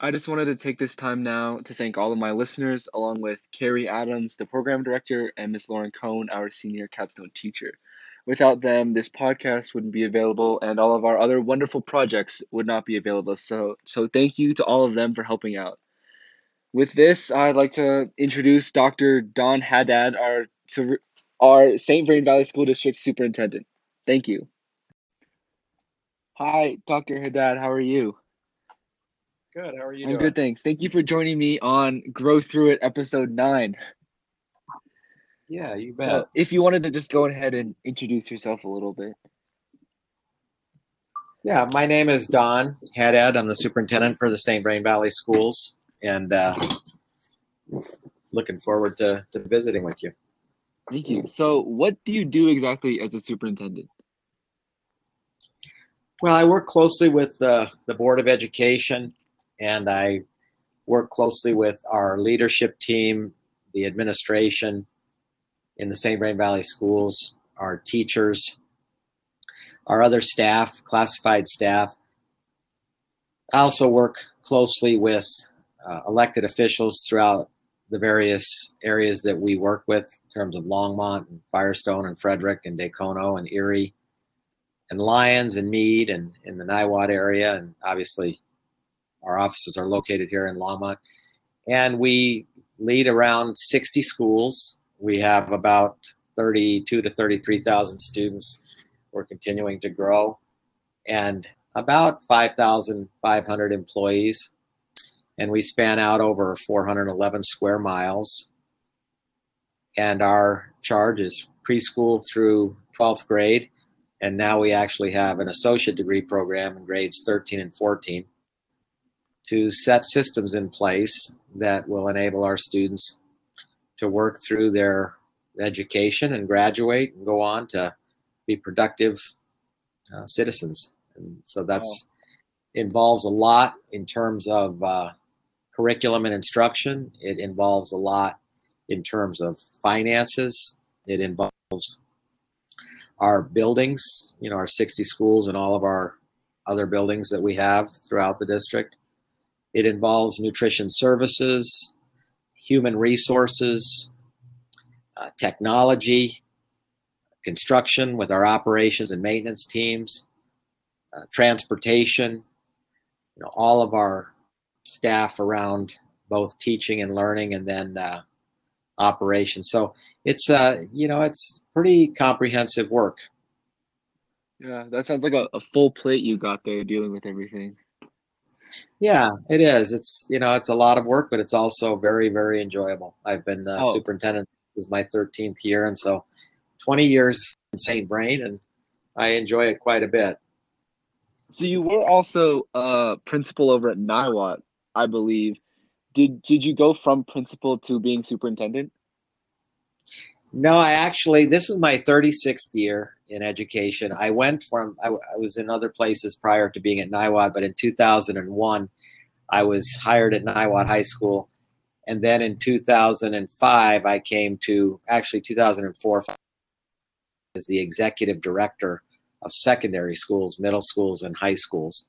I just wanted to take this time now to thank all of my listeners, along with Carrie Adams, the program director, and Miss Lauren Cohn, our senior capstone teacher. Without them, this podcast wouldn't be available, and all of our other wonderful projects would not be available. So, so thank you to all of them for helping out. With this, I'd like to introduce Dr. Don Haddad, our our St. Vrain Valley School District Superintendent. Thank you. Hi, Dr. Haddad. How are you? Good. How are you I'm doing? good, thanks. Thank you for joining me on Grow Through It, episode nine. Yeah, you bet. So, if you wanted to just go ahead and introduce yourself a little bit. Yeah, my name is Don Haddad. I'm the superintendent for the St. Vrain Valley Schools, and uh, looking forward to, to visiting with you. Thank you. So, what do you do exactly as a superintendent? Well, I work closely with the, the Board of Education and I work closely with our leadership team, the administration in the St. Vrain Valley schools, our teachers, our other staff, classified staff. I also work closely with uh, elected officials throughout the various areas that we work with in terms of Longmont and Firestone and Frederick and Dacono and Erie and Lyons and Mead and in the Niwot area and obviously our offices are located here in Longmont. And we lead around 60 schools. We have about 32 to 33,000 students. We're continuing to grow. And about 5,500 employees. And we span out over 411 square miles. And our charge is preschool through 12th grade. And now we actually have an associate degree program in grades 13 and 14 to set systems in place that will enable our students to work through their education and graduate and go on to be productive uh, citizens. And so that's wow. involves a lot in terms of uh, curriculum and instruction. It involves a lot in terms of finances. It involves our buildings, you know, our 60 schools and all of our other buildings that we have throughout the district. It involves nutrition services, human resources, uh, technology, construction with our operations and maintenance teams, uh, transportation, you know, all of our staff around both teaching and learning and then uh, operations. So it's, uh, you know, it's pretty comprehensive work. Yeah, that sounds like a, a full plate you got there dealing with everything. Yeah, it is. It's you know it's a lot of work, but it's also very very enjoyable. I've been uh, oh. superintendent. This is my 13th year, and so 20 years in St. Vrain, and I enjoy it quite a bit. So you were also a principal over at Niwot, I believe. Did did you go from principal to being superintendent? No, I actually this is my 36th year in education. I went from I, I, was in other places prior to being at Niwot, but in 2001, I was hired at Niwot High School, and then in 2005, I came to actually 2004 as the executive director of secondary schools, middle schools, and high schools.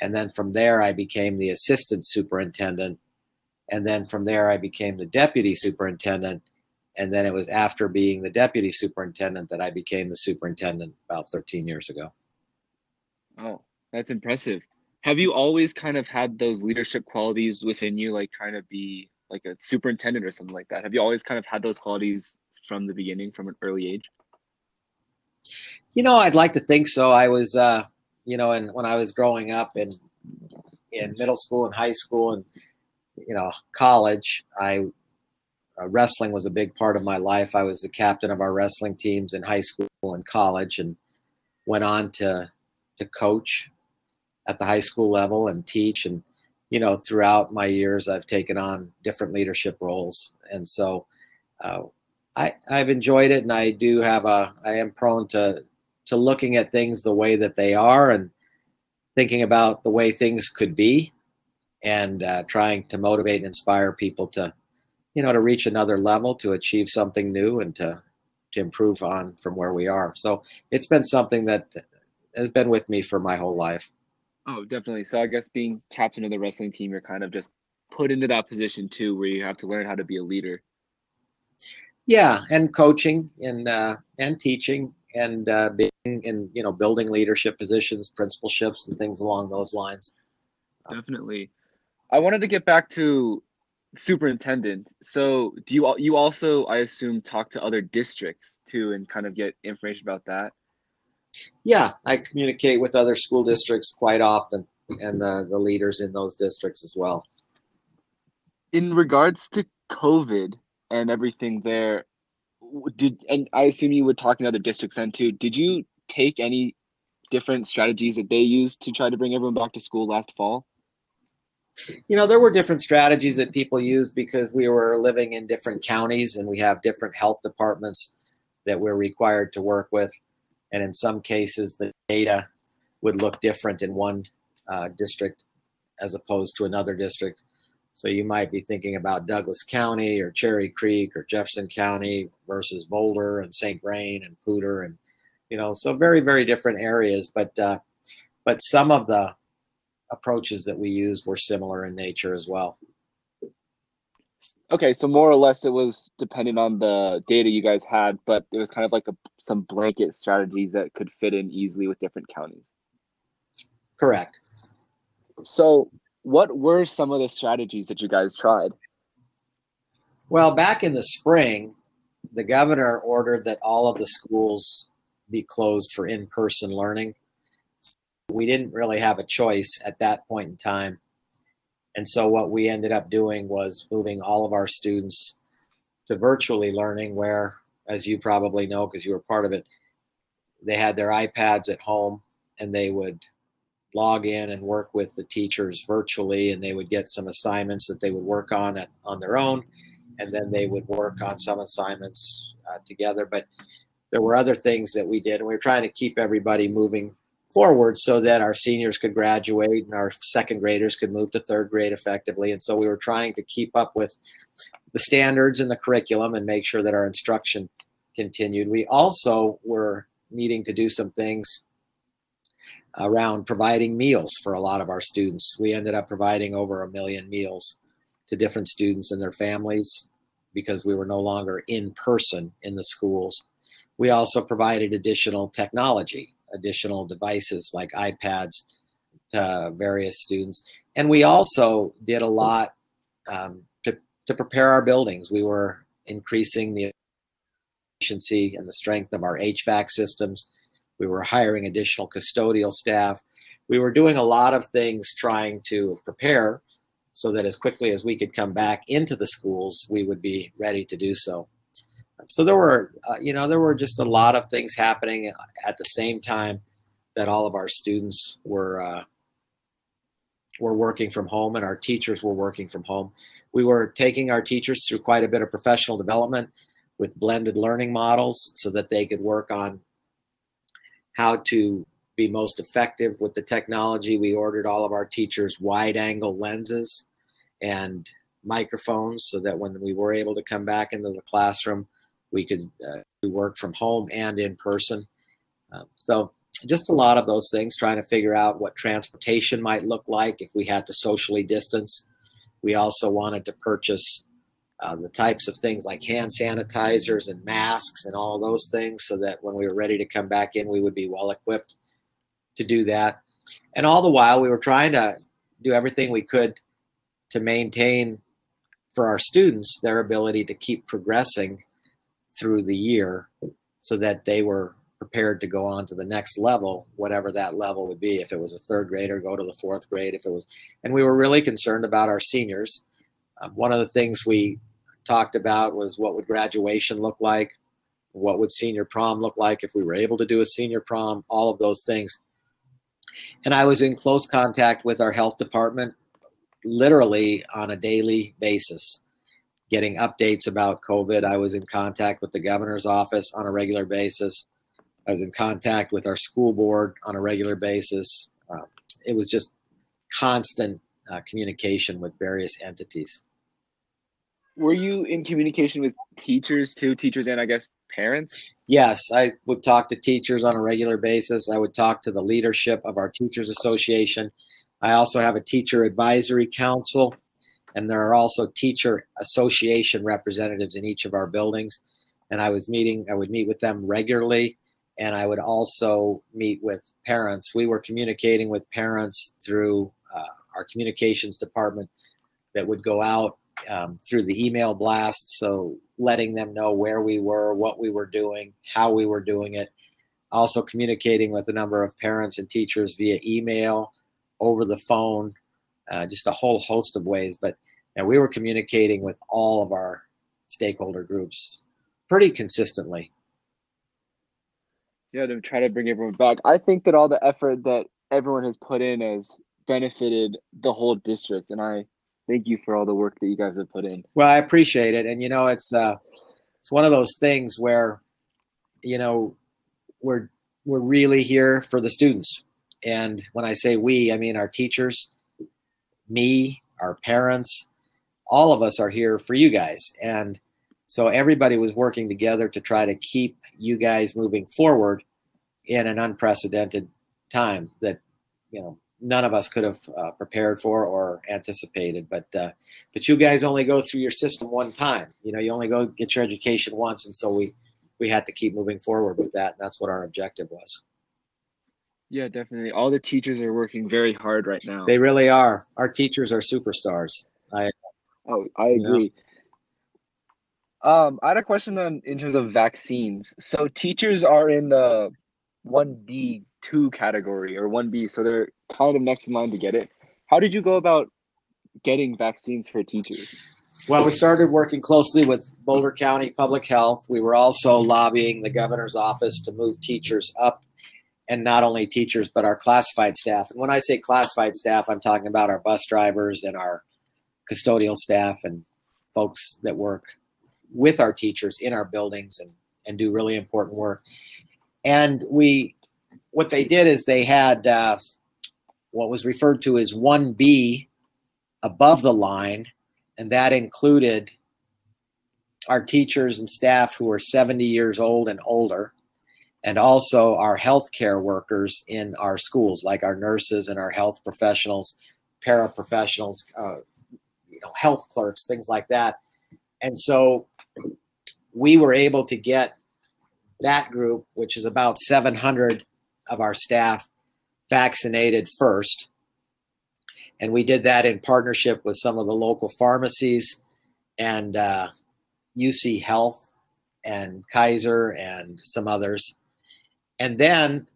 And then from there, I became the assistant superintendent. And then from there, I became the deputy superintendent and then it was after being the deputy superintendent that I became the superintendent about 13 years ago. Oh, that's impressive. Have you always kind of had those leadership qualities within you, like trying to be like a superintendent or something like that? Have you always kind of had those qualities from the beginning, from an early age? You know, I'd like to think so. I was, uh, you know, and when I was growing up in in middle school and high school and you know college, I uh, wrestling was a big part of my life. I was the captain of our wrestling teams in high school and college, and went on to to coach at the high school level and teach. And you know, throughout my years, I've taken on different leadership roles, and so uh, I I've enjoyed it. And I do have a I am prone to to looking at things the way that they are and thinking about the way things could be, and uh, trying to motivate and inspire people to you know, to reach another level, to achieve something new, and to to improve on from where we are. So it's been something that has been with me for my whole life. Oh, definitely. So I guess being captain of the wrestling team, you're kind of just put into that position too, where you have to learn how to be a leader. Yeah, and coaching and uh, and teaching and uh, being in you know building leadership positions, principalships, and things along those lines. Definitely. I wanted to get back to superintendent. So, do you you also, I assume, talk to other districts too, and kind of get information about that? Yeah, I communicate with other school districts quite often, and the the leaders in those districts as well. In regards to COVID and everything there, did and I assume you were talk in other districts then too. Did you take any different strategies that they used to try to bring everyone back to school last fall? You know, there were different strategies that people used because we were living in different counties and we have different health departments that we're required to work with. And in some cases, the data would look different in one uh, district as opposed to another district. So you might be thinking about Douglas County or Cherry Creek or Jefferson County versus Boulder and St. Vrain and Poudre and you know, so very very different areas. But uh, but some of the approaches that we used were similar in nature as well. Okay, so more or less it was dependent on the data you guys had, but it was kind of like a, some blanket strategies that could fit in easily with different counties. Correct. So, what were some of the strategies that you guys tried? Well, back in the spring, the governor ordered that all of the schools be closed for in person learning we didn't really have a choice at that point in time. And so what we ended up doing was moving all of our students to virtually learning where, as you probably know, because you were part of it, they had their iPads at home and they would log in and work with the teachers virtually and they would get some assignments that they would work on at, on their own and then they would work on some assignments uh, together but there were other things that we did and we were trying to keep everybody moving forward so that our seniors could graduate and our second graders could move to third grade effectively. And so we were trying to keep up with the standards and the curriculum and make sure that our instruction continued. We also were needing to do some things around providing meals for a lot of our students. We ended up providing over a million meals to different students and their families because we were no longer in person in the schools. We also provided additional technology additional devices like iPads to various students. And we also did a lot um, to, to prepare our buildings. We were increasing the efficiency and the strength of our HVAC systems. We were hiring additional custodial staff. We were doing a lot of things trying to prepare so that as quickly as we could come back into the schools, we would be ready to do so. So there were, uh, you know, there were just a lot of things happening at the same time that all of our students were uh, were working from home and our teachers were working from home. We were taking our teachers through quite a bit of professional development with blended learning models so that they could work on how to be most effective with the technology. We ordered all of our teachers wide angle lenses and microphones so that when we were able to come back into the classroom, we could uh, work from home and in person. Um, so just a lot of those things, trying to figure out what transportation might look like if we had to socially distance. We also wanted to purchase uh, the types of things like hand sanitizers and masks and all those things so that when we were ready to come back in, we would be well equipped to do that. And all the while, we were trying to do everything we could to maintain for our students their ability to keep progressing through the year so that they were prepared to go on to the next level, whatever that level would be. If it was a third grader, go to the fourth grade. If it was, and we were really concerned about our seniors. Um, one of the things we talked about was what would graduation look like, what would senior prom look like if we were able to do a senior prom, all of those things. And I was in close contact with our health department literally on a daily basis getting updates about COVID. I was in contact with the governor's office on a regular basis. I was in contact with our school board on a regular basis. Uh, it was just constant uh, communication with various entities. Were you in communication with teachers too, teachers and I guess parents? Yes, I would talk to teachers on a regular basis. I would talk to the leadership of our Teachers Association. I also have a teacher advisory council, and there are also teacher association representatives in each of our buildings. And I was meeting, I would meet with them regularly, and I would also meet with parents. We were communicating with parents through uh, our communications department that would go out um, through the email blasts. So letting them know where we were, what we were doing, how we were doing it. Also communicating with a number of parents and teachers via email, over the phone, uh, just a whole host of ways. But you know, we were communicating with all of our stakeholder groups pretty consistently. Yeah, to try to bring everyone back. I think that all the effort that everyone has put in has benefited the whole district, and I thank you for all the work that you guys have put in. Well, I appreciate it, and you know, it's uh, it's one of those things where, you know, we're we're really here for the students, and when I say we, I mean our teachers, me, our parents, all of us are here for you guys, and so everybody was working together to try to keep you guys moving forward in an unprecedented time that you know none of us could have uh, prepared for or anticipated. But uh, but you guys only go through your system one time. You know, you only go get your education once, and so we we had to keep moving forward with that. And that's what our objective was. Yeah, definitely. All the teachers are working very hard right now. They really are. Our teachers are superstars. I oh, I agree. Um, I had a question on in terms of vaccines. So teachers are in the one B two category or one B, so they're kind of next in line to get it. How did you go about getting vaccines for teachers? Well, we started working closely with Boulder County Public Health. We were also lobbying the governor's office to move teachers up, and not only teachers, but our classified staff. And when I say classified staff, I'm talking about our bus drivers and our custodial staff and folks that work with our teachers in our buildings and, and do really important work. And we, what they did is they had uh, what was referred to as 1B above the line, and that included our teachers and staff who are 70 years old and older, and also our healthcare workers in our schools, like our nurses and our health professionals, paraprofessionals, uh, you know, health clerks, things like that. And so we were able to get that group, which is about 700 of our staff, vaccinated first. And we did that in partnership with some of the local pharmacies and uh, UC Health and Kaiser and some others. And then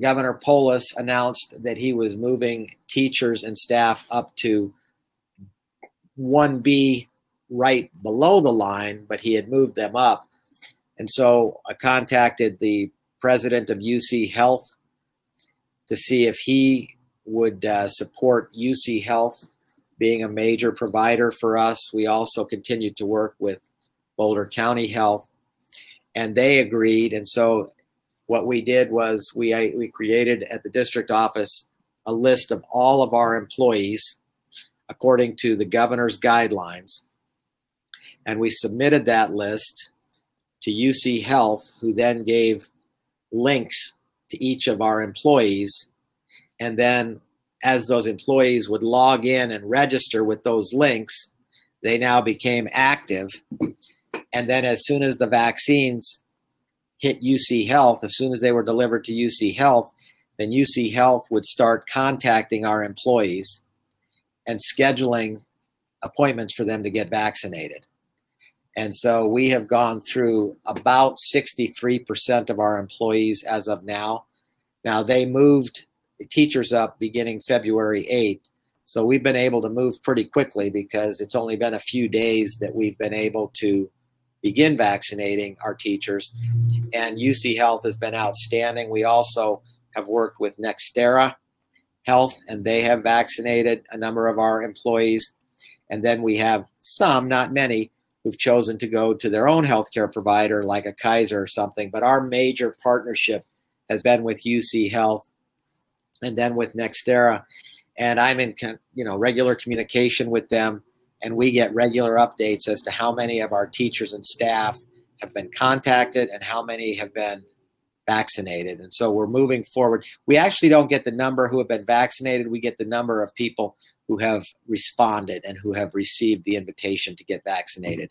Governor Polis announced that he was moving teachers and staff up to 1B right below the line, but he had moved them up. And so I contacted the president of UC Health to see if he would uh, support UC Health being a major provider for us. We also continued to work with Boulder County Health, and they agreed. And so what we did was we we created at the district office a list of all of our employees according to the governor's guidelines and we submitted that list to UC Health, who then gave links to each of our employees. And then, as those employees would log in and register with those links, they now became active. And then, as soon as the vaccines hit UC Health, as soon as they were delivered to UC Health, then UC Health would start contacting our employees and scheduling appointments for them to get vaccinated. And so we have gone through about 63% of our employees as of now. Now they moved teachers up beginning February 8th. So we've been able to move pretty quickly because it's only been a few days that we've been able to begin vaccinating our teachers. And UC Health has been outstanding. We also have worked with Nextera Health, and they have vaccinated a number of our employees. And then we have some, not many, who've chosen to go to their own healthcare provider like a Kaiser or something. But our major partnership has been with UC Health and then with Nextera. And I'm in you know regular communication with them and we get regular updates as to how many of our teachers and staff have been contacted and how many have been vaccinated. And so we're moving forward. We actually don't get the number who have been vaccinated, we get the number of people who have responded and who have received the invitation to get vaccinated.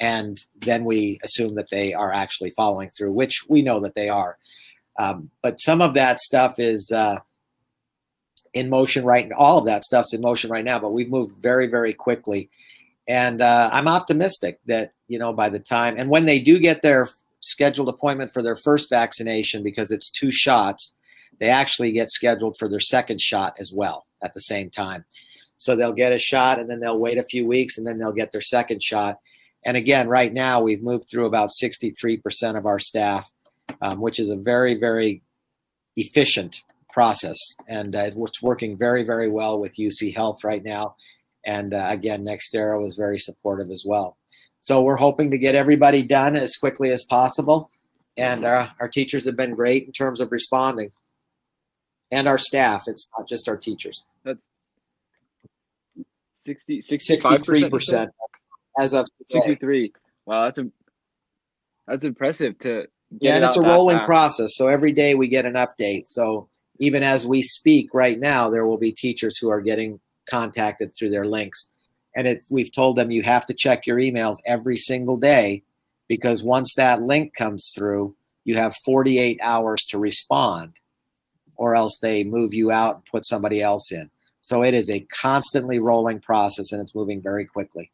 And then we assume that they are actually following through, which we know that they are. Um, but some of that stuff is uh, in motion right now. All of that stuff's in motion right now, but we've moved very, very quickly. And uh, I'm optimistic that, you know, by the time, and when they do get their scheduled appointment for their first vaccination, because it's two shots, they actually get scheduled for their second shot as well at the same time. So they'll get a shot and then they'll wait a few weeks and then they'll get their second shot. And again, right now we've moved through about 63% of our staff, um, which is a very, very efficient process. And uh, it's working very, very well with UC Health right now. And uh, again, NextEra was very supportive as well. So we're hoping to get everybody done as quickly as possible. And uh, our teachers have been great in terms of responding. And our staff, it's not just our teachers. That's 60, 63% as of today. 63. Wow, that's a, that's impressive to yeah, and it's a rolling process. So every day we get an update. So even as we speak right now, there will be teachers who are getting contacted through their links. And it's we've told them you have to check your emails every single day because once that link comes through, you have 48 hours to respond or else they move you out and put somebody else in. So it is a constantly rolling process and it's moving very quickly.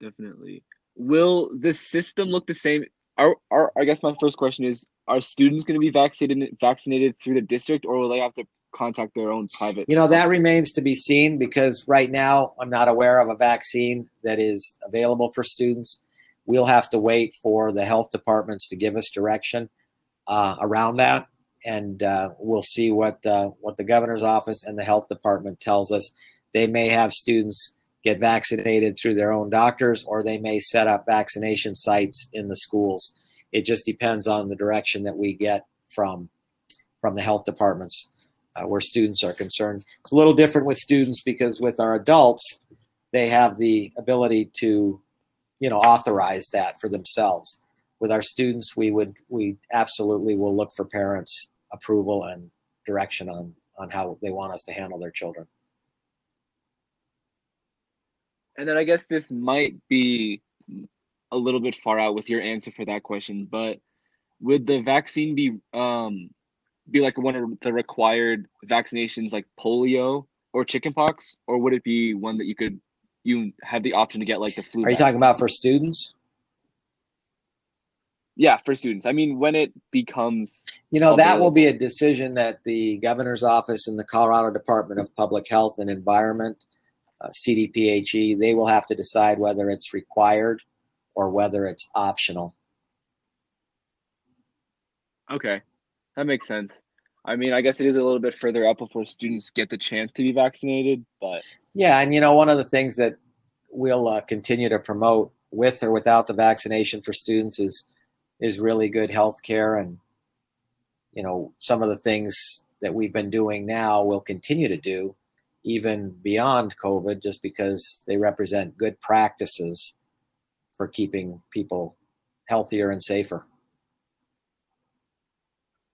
Definitely. Will the system look the same? Are, are I guess my first question is: Are students going to be vaccinated vaccinated through the district, or will they have to contact their own private? You know that remains to be seen because right now I'm not aware of a vaccine that is available for students. We'll have to wait for the health departments to give us direction uh, around that and uh, we'll see what uh, what the governor's office and the health department tells us. They may have students get vaccinated through their own doctors, or they may set up vaccination sites in the schools. It just depends on the direction that we get from from the health departments uh, where students are concerned. It's a little different with students because with our adults, they have the ability to, you know, authorize that for themselves with our students, we would we absolutely will look for parents' approval and direction on on how they want us to handle their children. And then I guess this might be a little bit far out with your answer for that question, but would the vaccine be um be like one of the required vaccinations like polio or chickenpox, or would it be one that you could you have the option to get like the flu? Are you talking about for students? yeah for students i mean when it becomes you know that will be a decision that the governor's office and the colorado department of public health and environment uh, cdphe they will have to decide whether it's required or whether it's optional. Okay that makes sense. I mean i guess it is a little bit further up before students get the chance to be vaccinated but yeah and you know one of the things that we'll uh, continue to promote with or without the vaccination for students is is really good health care and you know some of the things that we've been doing now we'll continue to do even beyond covid just because they represent good practices for keeping people healthier and safer.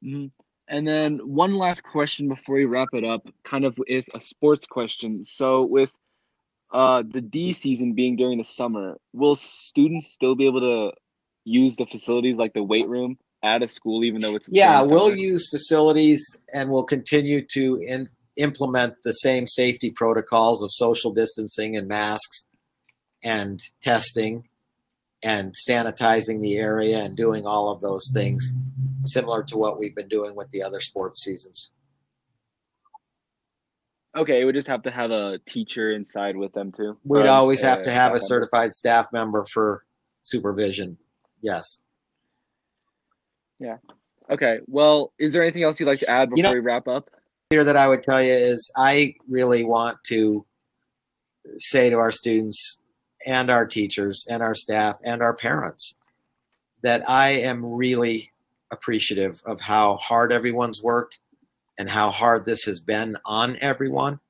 Mm-hmm. and then one last question before we wrap it up kind of is a sports question. So with uh, the D season being during the summer, will students still be able to use the facilities like the weight room at a school, even though it's yeah, we'll use facilities and we'll continue to in, implement the same safety protocols of social distancing and masks and testing and sanitizing the area and doing all of those things similar to what we've been doing with the other sports seasons. Okay, we just have to have a teacher inside with them too. We'd um, always have to have a certified staff member for supervision. Yes. Yeah. Okay. Well, is there anything else you'd like to add before you know, we wrap up? That I would tell you is I really want to say to our students and our teachers and our staff and our parents that I am really appreciative of how hard everyone's worked and how hard this has been on everyone.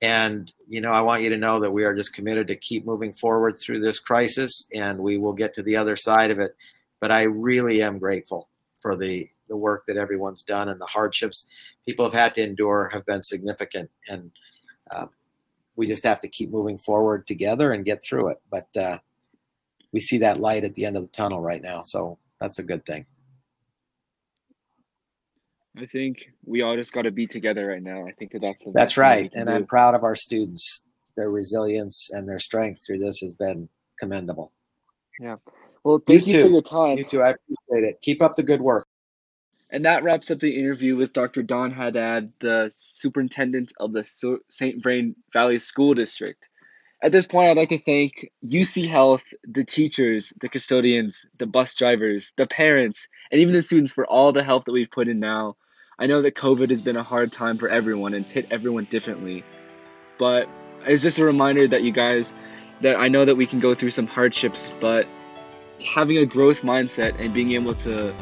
And, you know, I want you to know that we are just committed to keep moving forward through this crisis and we will get to the other side of it. But I really am grateful for the, the work that everyone's done and the hardships people have had to endure have been significant. And uh, we just have to keep moving forward together and get through it. But uh, we see that light at the end of the tunnel right now. So that's a good thing. I think we all just got to be together right now. I think that that's that's right, and do. I'm proud of our students. Their resilience and their strength through this has been commendable. Yeah. Well, thank you, you for your time. You too. I appreciate it. Keep up the good work. And that wraps up the interview with Dr. Don Haddad, the superintendent of the St. Vrain Valley School District. At this point, I'd like to thank UC Health, the teachers, the custodians, the bus drivers, the parents, and even the students for all the help that we've put in now. I know that COVID has been a hard time for everyone and it's hit everyone differently. But it's just a reminder that you guys, that I know that we can go through some hardships, but having a growth mindset and being able to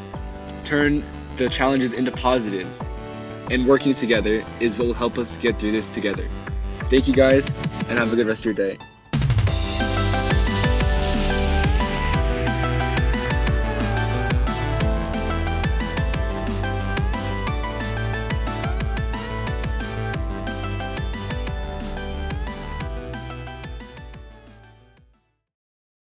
turn the challenges into positives and working together is what will help us get through this together. Thank you guys, and have a good rest of your day.